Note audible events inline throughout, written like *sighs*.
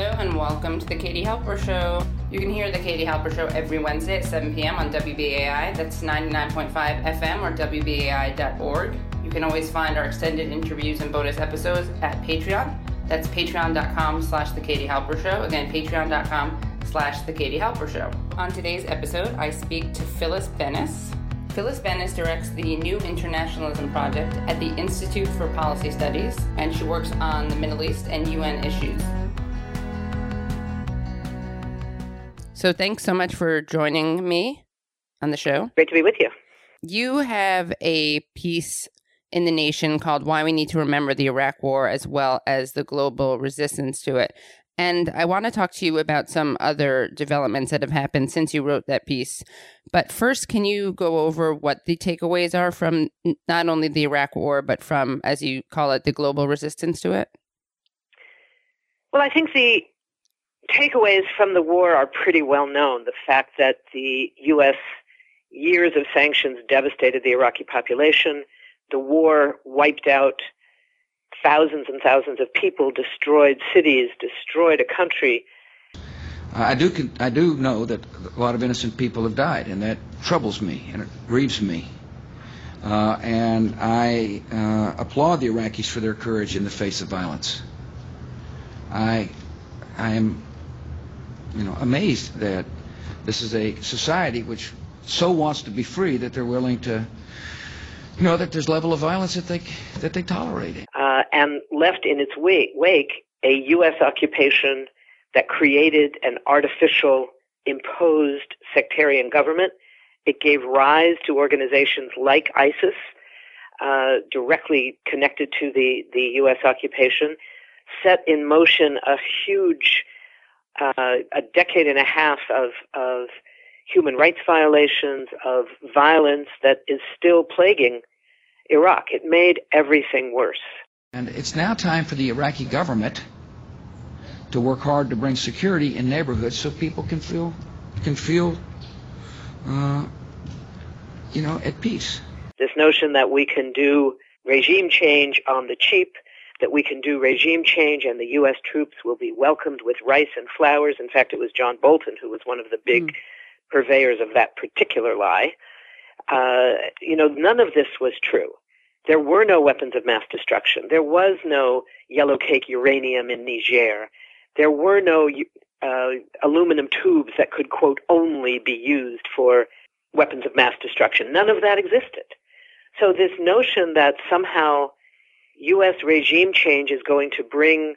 Hello and welcome to the Katie Halper Show. You can hear the Katie Halper Show every Wednesday at 7 p.m. on WBAI. That's 99.5 FM or WBAI.org. You can always find our extended interviews and bonus episodes at Patreon. That's patreon.com slash the Katie Halper Show. Again, patreon.com slash the Katie Halper Show. On today's episode, I speak to Phyllis Bennis. Phyllis Bennis directs the New Internationalism Project at the Institute for Policy Studies, and she works on the Middle East and UN issues. So thanks so much for joining me on the show. Great to be with you. You have a piece in the nation called Why We Need to Remember the Iraq War as well as the global resistance to it. And I want to talk to you about some other developments that have happened since you wrote that piece. But first, can you go over what the takeaways are from not only the Iraq War, but from, as you call it, the global resistance to it? Well, I think the takeaways from the war are pretty well known. The fact that the U.S. years of sanctions devastated the Iraqi population, the war wiped out thousands and thousands of people, destroyed cities, destroyed a country. I do, I do know that a lot of innocent people have died, and that troubles me and it grieves me. Uh, and I uh, applaud the Iraqis for their courage in the face of violence. I, I am you know, amazed that this is a society which so wants to be free that they're willing to, you know, that there's level of violence that they that they tolerate. Uh, and left in its wake, wake a U.S. occupation that created an artificial, imposed sectarian government. It gave rise to organizations like ISIS, uh, directly connected to the, the U.S. occupation, set in motion a huge uh, a decade and a half of, of human rights violations, of violence that is still plaguing Iraq. It made everything worse. And it's now time for the Iraqi government to work hard to bring security in neighborhoods so people can feel can feel uh, you know at peace. This notion that we can do regime change on the cheap that we can do regime change and the U.S. troops will be welcomed with rice and flowers. In fact, it was John Bolton who was one of the big mm. purveyors of that particular lie. Uh, you know, none of this was true. There were no weapons of mass destruction. There was no yellow cake uranium in Niger. There were no uh, aluminum tubes that could, quote, only be used for weapons of mass destruction. None of that existed. So this notion that somehow U.S. regime change is going to bring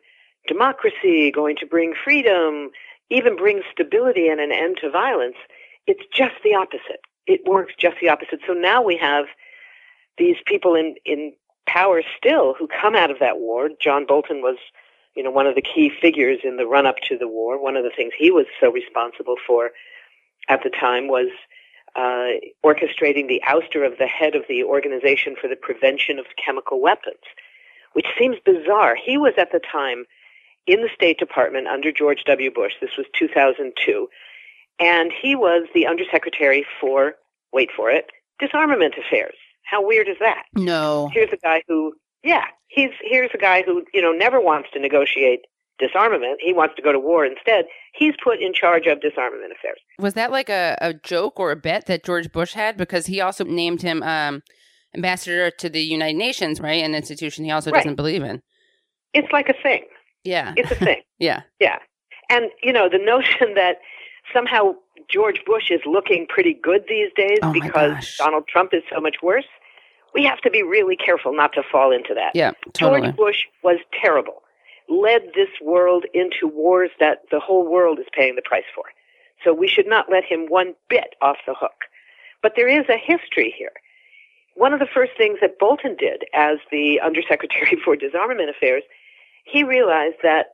democracy, going to bring freedom, even bring stability and an end to violence, it's just the opposite. It works just the opposite. So now we have these people in, in power still who come out of that war. John Bolton was, you know, one of the key figures in the run up to the war. One of the things he was so responsible for at the time was uh, orchestrating the ouster of the head of the Organization for the Prevention of Chemical Weapons which seems bizarre. He was at the time in the State Department under George W. Bush. This was 2002. And he was the Undersecretary for, wait for it, Disarmament Affairs. How weird is that? No. Here's a guy who, yeah, he's, here's a guy who, you know, never wants to negotiate disarmament. He wants to go to war instead. He's put in charge of disarmament affairs. Was that like a, a joke or a bet that George Bush had? Because he also named him um, ambassador to the United Nations, right? An institution he also right. doesn't believe in. It's like a thing. Yeah. It's a thing. *laughs* yeah. Yeah. And, you know, the notion *laughs* that somehow George Bush is looking pretty good these days oh because Donald Trump is so much worse, we have to be really careful not to fall into that. Yeah, totally. George Bush was terrible, led this world into wars that the whole world is paying the price for. So we should not let him one bit off the hook. But there is a history here one of the first things that Bolton did as the Undersecretary *laughs* for Disarmament Affairs, he realized that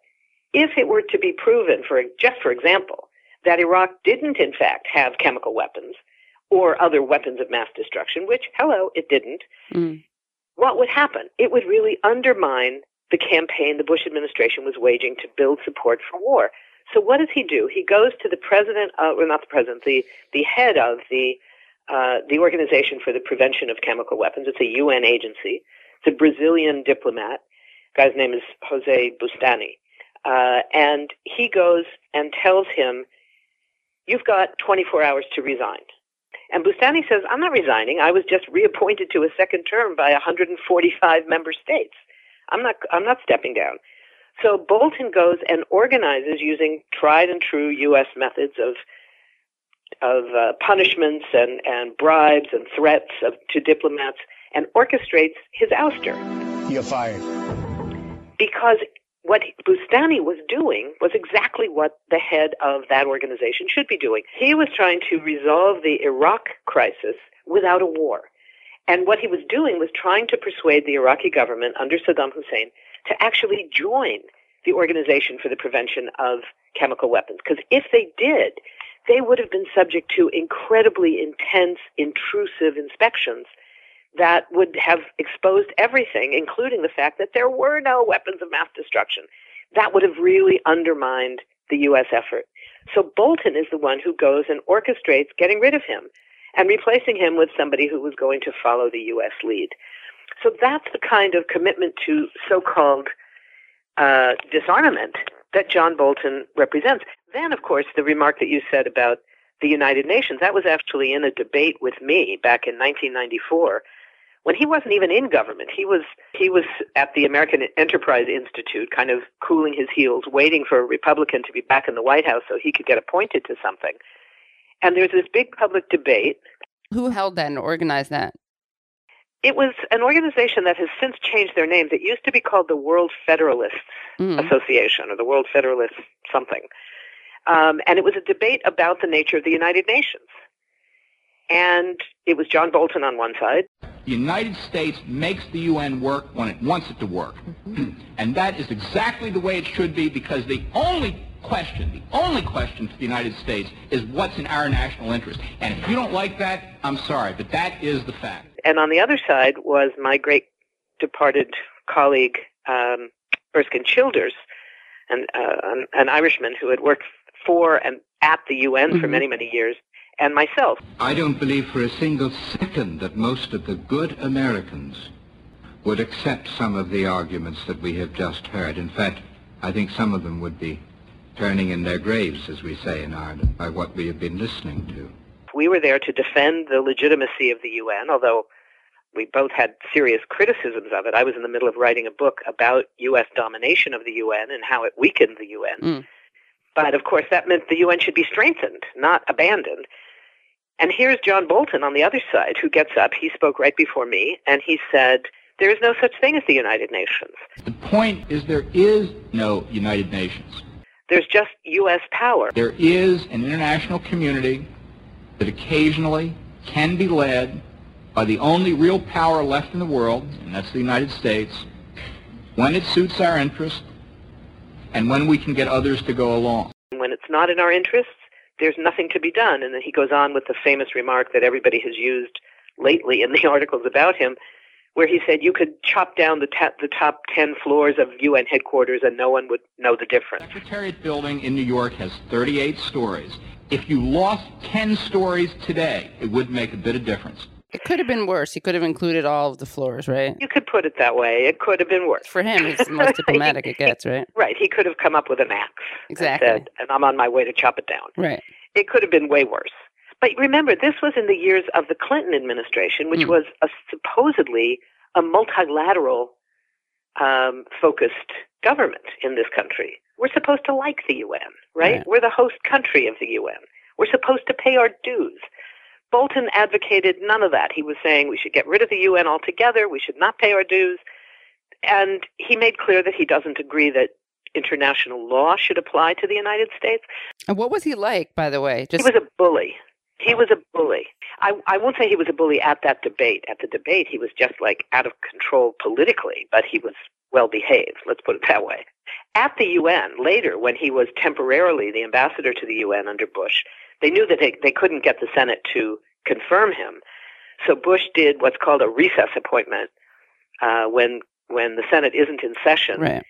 if it were to be proven, for just for example, that Iraq didn't in fact have chemical weapons or other weapons of mass destruction, which, hello, it didn't, mm. what would happen? It would really undermine the campaign the Bush administration was waging to build support for war. So what does he do? He goes to the president, uh, well, not the president, the, the head of the uh, the Organization for the Prevention of Chemical Weapons. It's a UN agency. It's a Brazilian diplomat. The guy's name is Jose Bustani. Uh, and he goes and tells him, You've got 24 hours to resign. And Bustani says, I'm not resigning. I was just reappointed to a second term by 145 member states. I'm not, I'm not stepping down. So Bolton goes and organizes using tried and true U.S. methods of of uh, punishments and, and bribes and threats of, to diplomats and orchestrates his ouster. You're fired. Because what Bustani was doing was exactly what the head of that organization should be doing. He was trying to resolve the Iraq crisis without a war. And what he was doing was trying to persuade the Iraqi government under Saddam Hussein to actually join the Organization for the Prevention of Chemical Weapons. Because if they did, they would have been subject to incredibly intense, intrusive inspections that would have exposed everything, including the fact that there were no weapons of mass destruction. That would have really undermined the U.S. effort. So Bolton is the one who goes and orchestrates getting rid of him and replacing him with somebody who was going to follow the U.S. lead. So that's the kind of commitment to so-called uh, disarmament that John Bolton represents. Then, of course, the remark that you said about the United Nations, that was actually in a debate with me back in 1994 when he wasn't even in government. He was he was at the American Enterprise Institute, kind of cooling his heels, waiting for a Republican to be back in the White House so he could get appointed to something. And there's this big public debate. Who held that and organized that? It was an organization that has since changed their names. It used to be called the World Federalists mm. Association or the World Federalist something. Um, and it was a debate about the nature of the United Nations. And it was John Bolton on one side. The United States makes the UN work when it wants it to work. Mm-hmm. *clears throat* And that is exactly the way it should be because the only question, the only question for the United States is what's in our national interest. And if you don't like that, I'm sorry, but that is the fact. And on the other side was my great departed colleague, um, Erskine Childers, an, uh, an Irishman who had worked for and at the UN mm-hmm. for many, many years, and myself. I don't believe for a single second that most of the good Americans would accept some of the arguments that we have just heard. In fact, I think some of them would be turning in their graves, as we say in Ireland, by what we have been listening to. We were there to defend the legitimacy of the UN, although we both had serious criticisms of it. I was in the middle of writing a book about U.S. domination of the UN and how it weakened the UN. Mm. But of course, that meant the UN should be strengthened, not abandoned. And here's John Bolton on the other side who gets up. He spoke right before me, and he said, There is no such thing as the United Nations. The point is, there is no United Nations. There's just U.S. power. There is an international community that occasionally can be led by the only real power left in the world, and that's the United States, when it suits our interest and when we can get others to go along. When it's not in our interests, there's nothing to be done. And then he goes on with the famous remark that everybody has used lately in the *laughs* articles about him, where he said you could chop down the, ta- the top 10 floors of UN headquarters and no one would know the difference. The Secretariat building in New York has 38 stories. If you lost 10 stories today, it would make a bit of difference. It could have been worse. He could have included all of the floors, right? You could put it that way. It could have been worse. For him, it's the most *laughs* diplomatic it gets, right? Right. He could have come up with an axe. Exactly. And, said, and I'm on my way to chop it down. Right. It could have been way worse. But remember, this was in the years of the Clinton administration, which mm. was a, supposedly a multilateral um, focused government in this country. We're supposed to like the UN, right? right? We're the host country of the UN. We're supposed to pay our dues. Bolton advocated none of that. He was saying we should get rid of the UN altogether, we should not pay our dues. And he made clear that he doesn't agree that international law should apply to the United States. And what was he like, by the way? Just... He was a bully. He was a bully. I, I won't say he was a bully at that debate. At the debate, he was just like out of control politically, but he was well behaved, let's put it that way. At the UN, later, when he was temporarily the ambassador to the UN under Bush, they knew that they, they couldn't get the Senate to confirm him. So Bush did what's called a recess appointment uh, when when the Senate isn't in session. Right.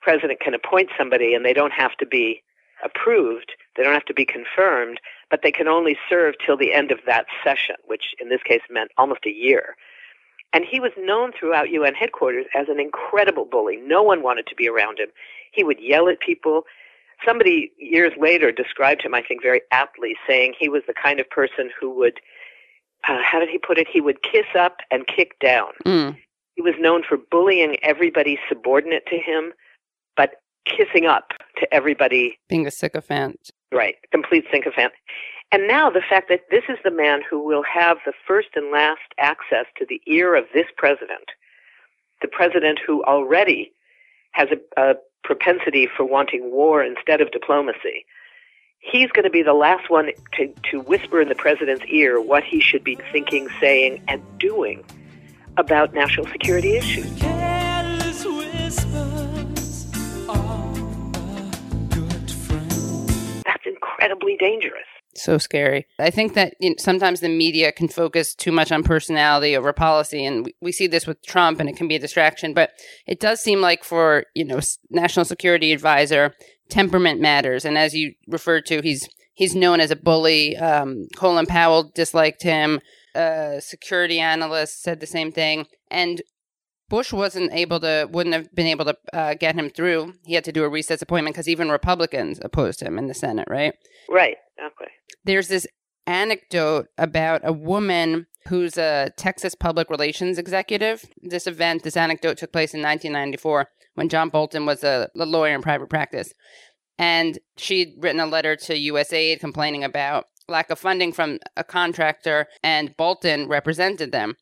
President can appoint somebody, and they don't have to be approved. They don't have to be confirmed, but they can only serve till the end of that session, which in this case meant almost a year. And he was known throughout UN headquarters as an incredible bully. No one wanted to be around him. He would yell at people. Somebody years later described him, I think, very aptly, saying he was the kind of person who would, uh, how did he put it? He would kiss up and kick down. Mm. He was known for bullying everybody subordinate to him, but kissing up to everybody. Being a sycophant. Right, complete sycophant. And now the fact that this is the man who will have the first and last access to the ear of this president, the president who already has a, a propensity for wanting war instead of diplomacy, he's going to be the last one to, to whisper in the president's ear what he should be thinking, saying, and doing about national security issues. That's incredibly dangerous. So scary. I think that you know, sometimes the media can focus too much on personality over policy, and we, we see this with Trump, and it can be a distraction. But it does seem like for you know national security advisor, temperament matters, and as you referred to, he's he's known as a bully. Um, Colin Powell disliked him. A security analyst said the same thing, and Bush wasn't able to, wouldn't have been able to uh, get him through. He had to do a recess appointment because even Republicans opposed him in the Senate, right? Right, There's this anecdote about a woman who's a Texas public relations executive. This event, this anecdote took place in 1994 when John Bolton was a, a lawyer in private practice. And she'd written a letter to USAID complaining about lack of funding from a contractor, and Bolton represented them.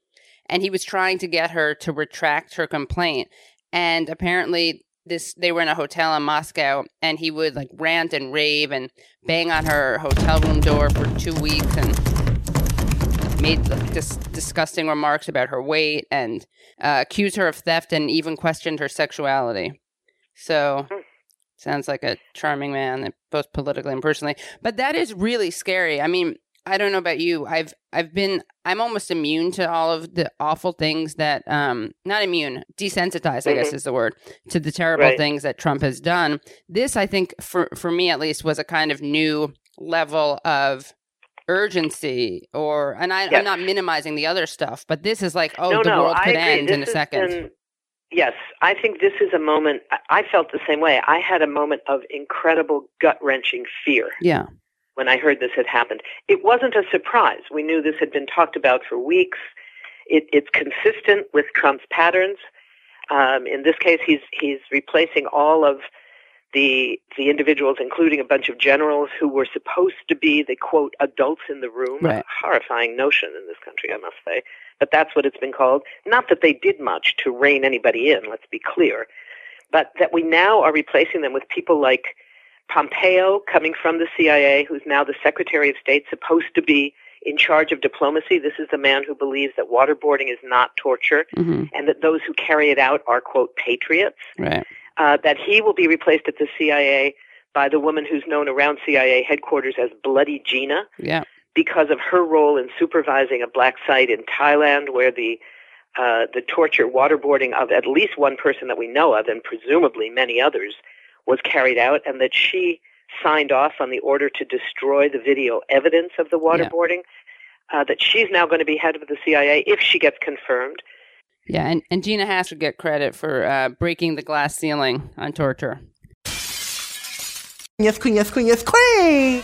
And he was trying to get her to retract her complaint. And apparently, this they were in a hotel in Moscow, and he would like rant and rave and bang on her hotel room door for two weeks and made like, dis- disgusting remarks about her weight and uh, accused her of theft and even questioned her sexuality. So sounds like a charming man, both politically and personally. But that is really scary. I mean, I don't know about you. I've I've been I'm almost immune to all of the awful things that um not immune, desensitized, I guess Mhm. is the word, to the terrible Right. things that Trump has done. This I think for for me at least was a kind of new level of urgency or and I, Yes. I'm not minimizing the other stuff, but this is like, oh no, the no, world could end This in a second. been- yes, I think this is a moment. I, I felt the same way. I had a moment of incredible gut wrenching fear Yeah. When I heard this had happened. It wasn't a surprise. We knew this had been talked about for weeks. It, it's consistent with Trump's patterns. Um, in this case, he's he's replacing all of the the individuals, including a bunch of generals who were supposed to be the quote adults in the room. Right. A horrifying notion in this country, I must say. But that's what it's been called. Not that they did much to rein anybody in. Let's be clear, but that we now are replacing them with people like Pompeo, coming from the CIA, who's now the Secretary of State, supposed to be in charge of diplomacy. This is the man who believes that waterboarding is not torture hmm and that those who carry it out are, quote, patriots. Right. Uh, that he will be replaced at the CIA by the woman who's known around CIA headquarters as Bloody Gina Yeah. because of her role in supervising a black site in Thailand where the uh, the torture waterboarding of at least one person that we know of and presumably many others was carried out and that she signed off on the order to destroy the video evidence of the waterboarding uh, that she's now going to be head of the CIA if she gets confirmed Yeah, and, and Gina Haspel would get credit for uh, breaking the glass ceiling on torture. Yes, queen, yes, queen, yes, queen!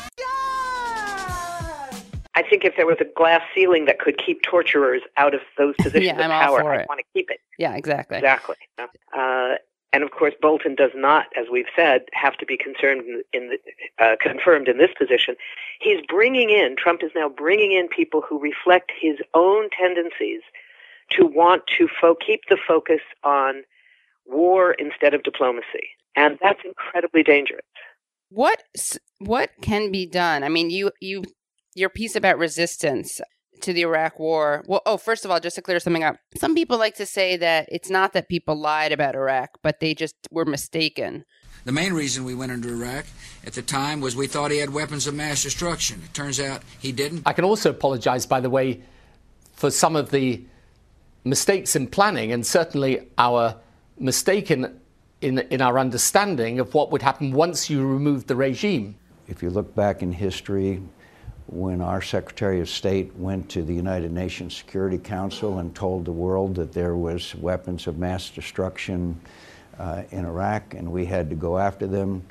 I think if there was a glass ceiling that could keep torturers out of those *laughs* positions Yeah, of I'm power, I'd want to keep it. Yeah, exactly. Exactly. Uh, and of course, Bolton does not, as we've said, have to be concerned in, the, uh, confirmed in this position. He's bringing in Trump is now bringing in people who reflect his own tendencies to want to fo- keep the focus on war instead of diplomacy, and that's incredibly dangerous. What what can be done? I mean, you you your piece about resistance to the Iraq War. Well, oh, first of all, just to clear something up, some people like to say that it's not that people lied about Iraq, but they just were mistaken. The main reason we went into Iraq at the time was we thought he had weapons of mass destruction. It turns out he didn't. I can also apologize, by the way, for some of the mistakes in planning and certainly our mistake in, in, in our understanding of what would happen once you removed the regime. If you look back in history, when our Secretary of State went to the United Nations Security Council and told the world that there was weapons of mass destruction uh, in Iraq, and we had to go after them.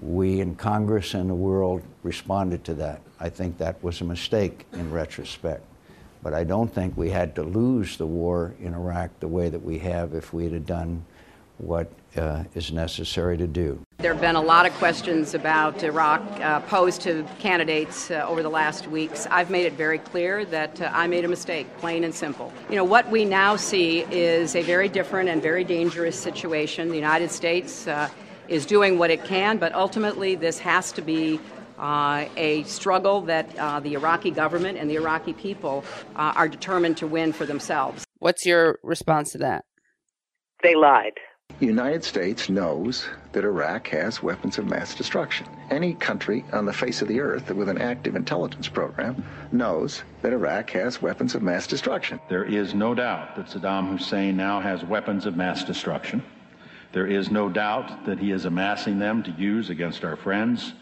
We in Congress and the world responded to that. I think that was a mistake in retrospect. But I don't think we had to lose the war in Iraq the way that we have if we had done what uh, is necessary to do. There have been a lot of questions about Iraq uh, posed to candidates uh, over the last weeks. I've made it very clear that uh, I made a mistake, plain and simple. You know, what we now see is a very different and very dangerous situation. The United States uh, is doing what it can, but ultimately this has to be uh, a struggle that uh, the Iraqi government and the Iraqi people uh, are determined to win for themselves. What's your response to that? They lied. The United States knows that Iraq has weapons of mass destruction. Any country on the face of the earth with an active intelligence program knows that Iraq has weapons of mass destruction. There is no doubt that Saddam Hussein now has weapons of mass destruction. There is no doubt that he is amassing them to use against our friends,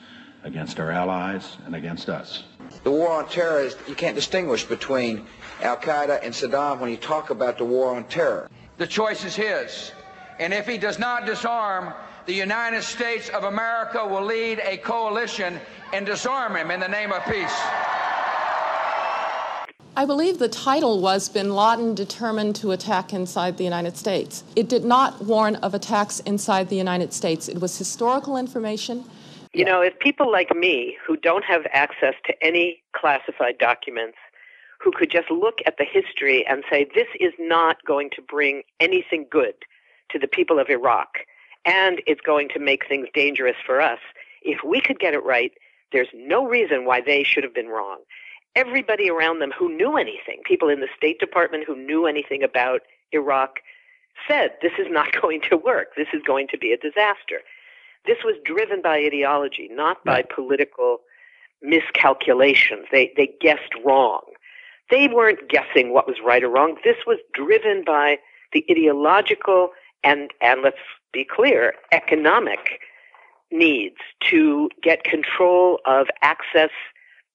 against our allies, and against us. The war on terror, is, you can't distinguish between Al Qaeda and Saddam when you talk about the war on terror. The choice is his. And if he does not disarm, the United States of America will lead a coalition and disarm him in the name of peace. I believe the title was Bin Laden determined to attack inside the United States. It did not warn of attacks inside the United States. It was historical information. You know, if people like me who don't have access to any classified documents, who could just look at the history and say, this is not going to bring anything good to the people of Iraq, and it's going to make things dangerous for us. If we could get it right, there's no reason why they should have been wrong. Everybody around them who knew anything, people in the State Department who knew anything about Iraq, said this is not *laughs* going to work. This is going to be a disaster. This was driven by ideology, not by right. political miscalculations. They they guessed wrong. They weren't guessing what was right or wrong. This was driven by the ideological and and let's be clear, economic needs to get control of access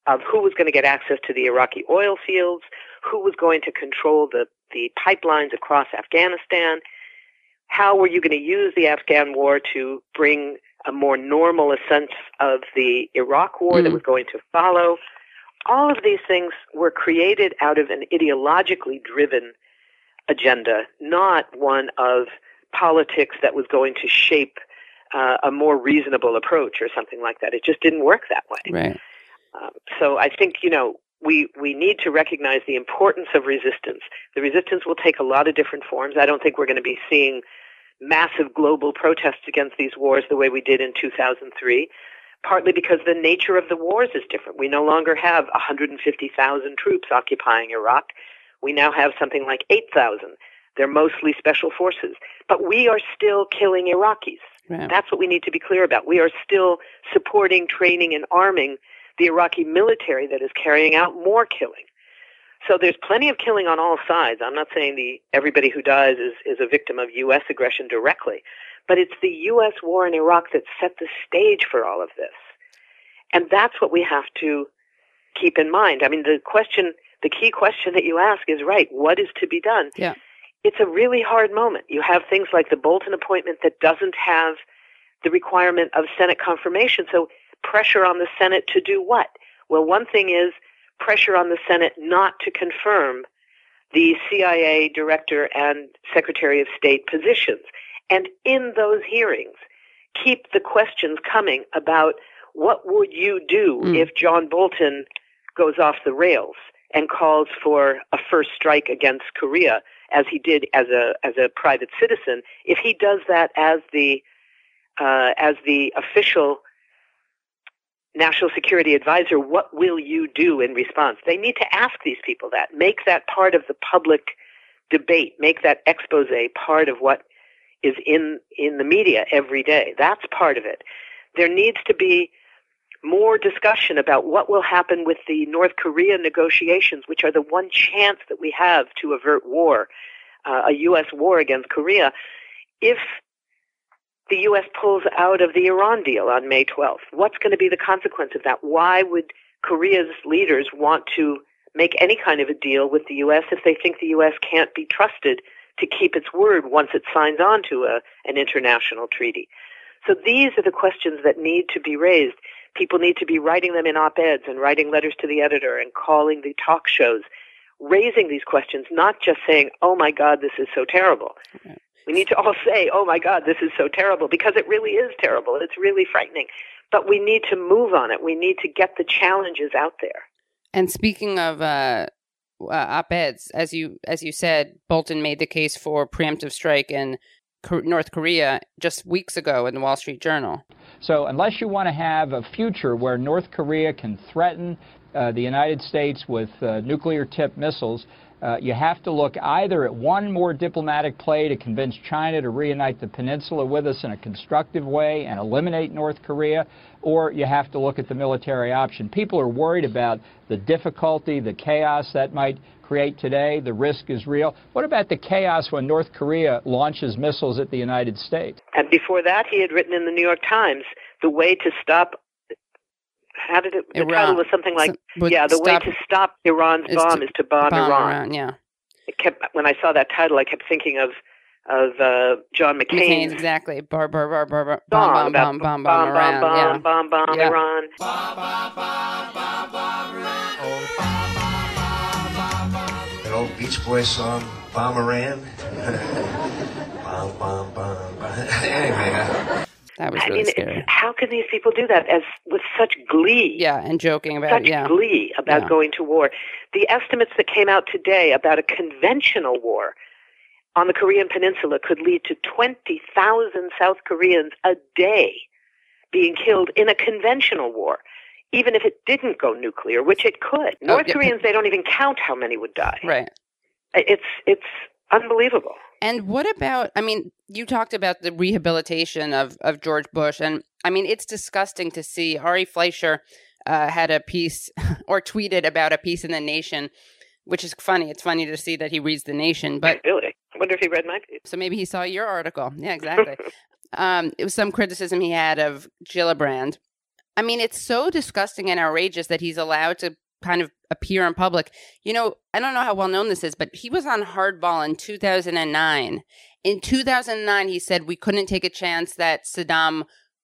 of who was going to get access to the Iraqi oil fields, who was going to control the, the pipelines across Afghanistan, how were you going to use the Afghan war to bring a more normal sense of the Iraq war mm. that was going to follow. All of these things were created out of an ideologically driven agenda, not one of politics that was going to shape uh, a more reasonable approach or something like that. It just didn't work that way. Right. Um, so I think you know we we need to recognize the importance of resistance. The resistance will take a lot of different forms. I don't think we're going to be seeing massive global protests against these wars the way we did in 2003. Partly because the nature of the wars is different. We no longer have 150,000 troops occupying Iraq. We now have something like 8,000. They're mostly special forces. But we are still killing Iraqis. Right. That's what we need to be clear about. We are still supporting, training, and arming the Iraqi military that is carrying out more killing. So there's plenty of killing on all sides. I'm not saying the everybody who dies is, is a victim of U.S. aggression directly, but it's the U.S. war in Iraq that set the stage for all of this. And that's what we have to keep in mind. I mean, the question, the key question that you ask is right. What is to be done? Yeah it's a really hard moment. You have things like the Bolton appointment that doesn't have the requirement of Senate confirmation. So pressure on the Senate to do what? Well, one thing is pressure on the Senate not to confirm the CIA director and secretary of state positions. And in those hearings, keep the questions coming about what would you do mm. if John Bolton goes off the rails and calls for a first strike against Korea as he did as a as a private citizen, if he does that as the uh, as the official national security advisor, what will you do in response? They need to ask these people that. Make that part of the public debate. Make that expose part of what is in in the media every day. That's part of it. There needs to be more discussion about what will happen with the North Korea negotiations, which are the one chance that we have to avert war, uh, a U.S. war against Korea, if the U.S. pulls out of the Iran deal on May 12th. What's going to be the consequence of that? Why would Korea's leaders want to make any kind of a deal with the U.S. if they think the U.S. can't be trusted to keep its word once it signs on to a, an international treaty. So these are the questions that need to be raised. People need to be writing them in op-eds and writing letters to the editor and calling the talk shows, raising these questions, not just saying, oh my God, this is so terrible. We need to all *laughs* say, oh my God, this is so terrible, because it really is terrible. It's really frightening. But we need to move on it. We need to get the challenges out there. And speaking of uh, uh, op-eds, as you as you said, Bolton made the case for preemptive strike in North Korea just weeks ago in the Wall Street Journal. So unless you want to have a future where North Korea can threaten uh, the United States with uh, nuclear-tipped missiles, uh, you have to look either at one more diplomatic play to convince China to reunite the peninsula with us in a constructive way and eliminate North Korea, or you have to look at the military option. People are worried about the difficulty, the chaos that might create today. The risk is real. What about the chaos when North Korea launches missiles at the United States? And before that, he had written in the New York Times the way to stop how did it? The Iran. title was something like, so, "Yeah, the way to stop Iran's bomb to, is to bomb, bomb Iran. Iran." Yeah. It kept when I saw that title, I kept thinking of of uh, John McCain. McCain's exactly. Bar, bar, bar, bar, bar, bomb, bomb, bomb, bomb, bomb, bomb, Iran. bomb, yeah. bomb, bomb, yeah. Iran. An old Beach Boys song, Bomb Iran. *laughs* bomb, bomb, bomb, bomb. *laughs* anyway. Uh, that was really I mean, scary. How can these people do that as with such glee? Yeah, and joking about such it, yeah. glee about yeah. going to war. The estimates that came out today about a conventional war on the Korean Peninsula could lead to 20,000 South Koreans a day being killed in a conventional war, even if it didn't go nuclear, which it could. Oh, North yeah. Koreans, they don't even count how many would die. Right. It's it's unbelievable. And what about? I mean, you talked about the rehabilitation of of George Bush, and I mean, it's disgusting to see. Ari Fleischer uh, had a piece *laughs* or tweeted about a piece in the Nation, which is funny. It's funny to see that he reads the Nation, but really, I wonder if he read my piece. So maybe he saw your article. Yeah, exactly. *laughs* um, it was some criticism he had of Gillibrand. I mean, it's so disgusting and outrageous that he's allowed to kind of appear in public. You know, I don't know how well known this is, but he was on Hardball in 2009. In 2009, he said we couldn't take a chance that Saddam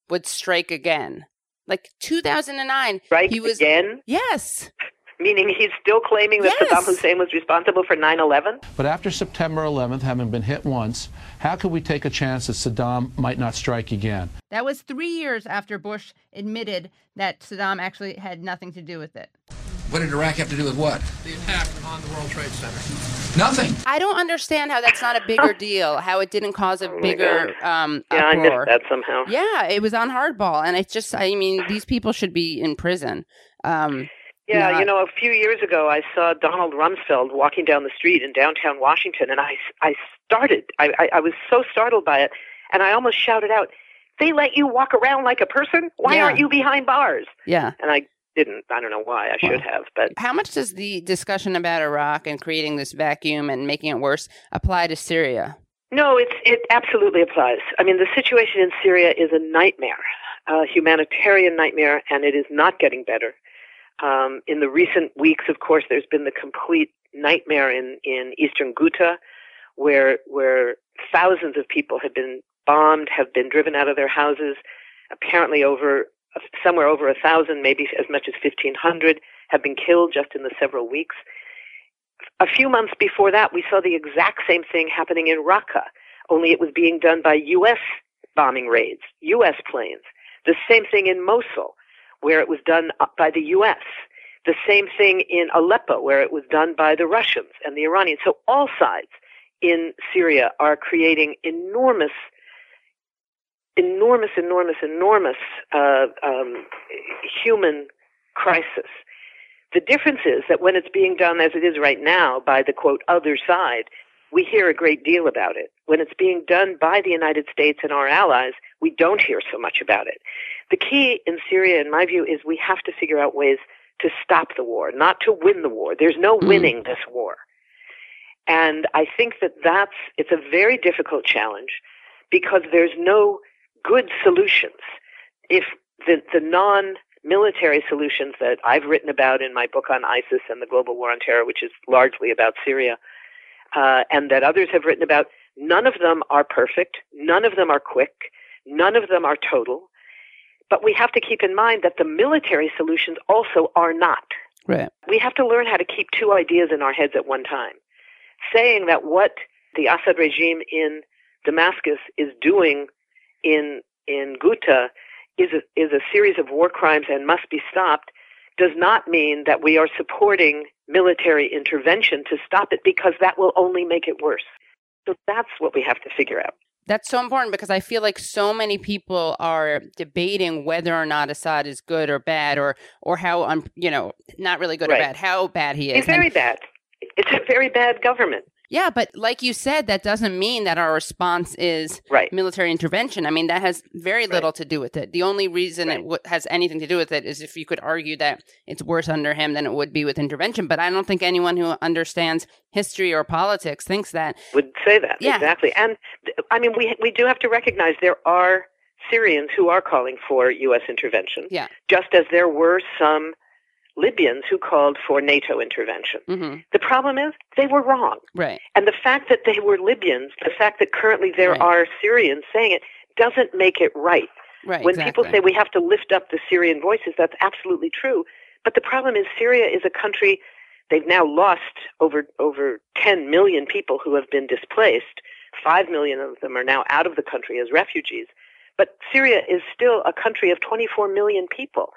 would strike again. Like 2009, strike he was again. Yes. *laughs* Meaning he's still claiming that Yes. Saddam Hussein was responsible for 9/11. But after September 11th, having been hit once, how could we take a chance that Saddam might not strike again? That was three years after Bush admitted that Saddam actually had nothing to do with it. What did Iraq have to do with what? The attack on the World Trade Center. Nothing. I don't understand how that's not a bigger *laughs* deal. How it didn't cause a bigger um, Oh Yeah, I missed that somehow. Yeah, it was on hardball, and it's just. I mean, these people should be in prison. Um, Yeah, you know, a few years ago, I saw Donald Rumsfeld walking down the street in downtown Washington, and I, I started. I, I, I was so startled by it, and I almost shouted out, "They let you walk around like a person? Why Yeah. aren't you behind bars?" Yeah. And I didn't. I don't know why. I should have, but How much does the discussion about Iraq and creating this vacuum and making it worse apply to Syria? No, it's it absolutely applies. I mean, the situation in Syria is a nightmare, a humanitarian nightmare, and it is not getting better. Um, in the recent weeks, of course, there's been the complete nightmare in in eastern Ghouta, where where thousands of people have been bombed, have been driven out of their houses. Apparently, over somewhere over a thousand, maybe as much as fifteen hundred, have been killed just in the several weeks a few months before that, we saw the exact same thing happening in Raqqa, only it was being done by U.S. bombing raids, U.S. planes. The same thing in Mosul, where it was done by the U.S. The same thing in Aleppo, where it was done by the Russians and the Iranians. So all sides in Syria are creating enormous, enormous, enormous, enormous uh, um, human crisis. The difference is that when it's being done as it is right now by the quote other side, we hear a great deal about it. When it's being done by the United States and our allies, we don't hear so much about it. The key in Syria, in my view, is we have to figure out ways to stop the war, not to win the war. There's no winning this war. And I think that that's, it's a very difficult challenge because there's no good solutions. If the, the non military solutions that I've written about in my book on ISIS and the global war on terror, which is largely about Syria, uh, and that others have written about, none of them are perfect. None of them are quick. None of them are total. But we have to keep in mind that the military solutions also are not. Right. We have to learn how to keep two ideas in our heads at one time. Saying that what the Assad regime in Damascus is doing in in Ghouta is a, is a series of war crimes and must be stopped does not mean that we are supporting military intervention to stop it because that will only make it worse. So that's what we have to figure out. That's so important because I feel like so many people are debating whether or not Assad is good or bad, or or how um you know not really good Right. or bad, how bad he is. He's very And- bad. It's a very bad government. Yeah, but like you said, that doesn't mean that our response is right. military intervention. I mean, that has very little to do with it. The only reason it w- has anything to do with it is if you could argue that it's worse under him than it would be with intervention. But I don't think anyone who understands history or politics thinks that. would say that Yeah. exactly. And I mean, we we do have to recognize there are Syrians who are calling for U.S. intervention, Yeah. just as there were some Libyans who called for NATO intervention. hmm The problem is they were wrong, Right. and the fact that they were Libyans, the fact that currently there Right. are Syrians saying it, doesn't make it right. Right. when exactly. people say we have to lift up the Syrian voices, that's absolutely true. But the problem is Syria is a country they've now lost over over 10 million people who have been displaced. 5 million of them are now out of the country as refugees. But Syria is still a country of 24 million people.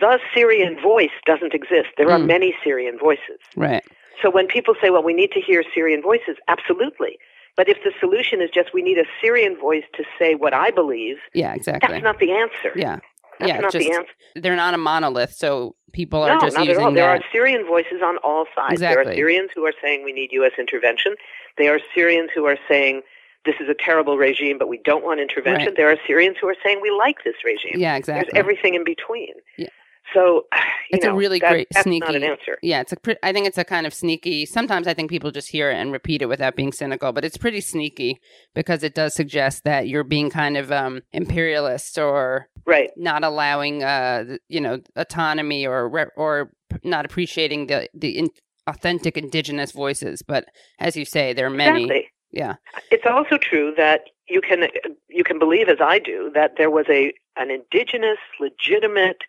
The Syrian voice doesn't exist. There are Mm. many Syrian voices. Right. So when people say, well, we need to hear Syrian voices, absolutely. But if the solution is just we need a Syrian voice to say what I believe, Yeah. Exactly. that's not the answer. yeah. That's yeah. not just, the answer. They're not a monolith, so people are No, just not at all. There that. are Syrian voices on all sides. Exactly. There are Syrians who are saying we need U.S. intervention. There are Syrians who are saying this is a terrible regime, but we don't want intervention. Right. There are Syrians who are saying we like this regime. Yeah, exactly. There's everything in between. Yeah. So, *sighs* you it's know, a really that- great that's sneaky not an answer. Yeah, it's a. I think it's a kind of sneaky. Sometimes I think people just hear it and repeat it without being cynical, but it's pretty sneaky because it does suggest that you're being kind of um, imperialist or right, not allowing, uh, you know, autonomy or or not appreciating the the in- authentic indigenous voices. But as you say, there are many. Exactly. Yeah. It's also true that you can you can believe, as I do, that there was a an indigenous, legitimate,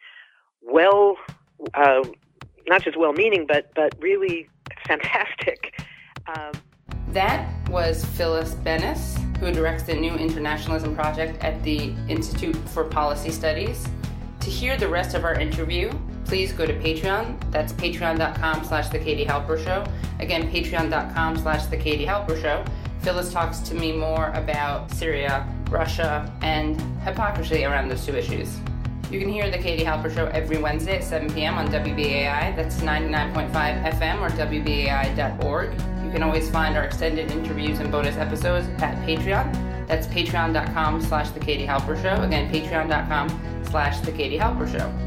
well, uh, not just well-meaning, but but really fantastic. Um, That was Phyllis Bennis, who directs the New Internationalism Project at the Institute for Policy Studies. To hear the rest of our interview, please go to Patreon. That's patreon.com slash the Katie Halper Show. Again, patreon.com slash the Katie Halper Show. Phyllis talks to me more about Syria, Russia, and hypocrisy around those two issues. You can hear The Katie Halper Show every Wednesday at 7 p.m. on WBAI. That's 99.5 FM or WBAI.org. You can always find our extended interviews and bonus episodes at Patreon. That's patreon.com slash The Katie Halper Show. Again, patreon.com slash The Katie Halper Show.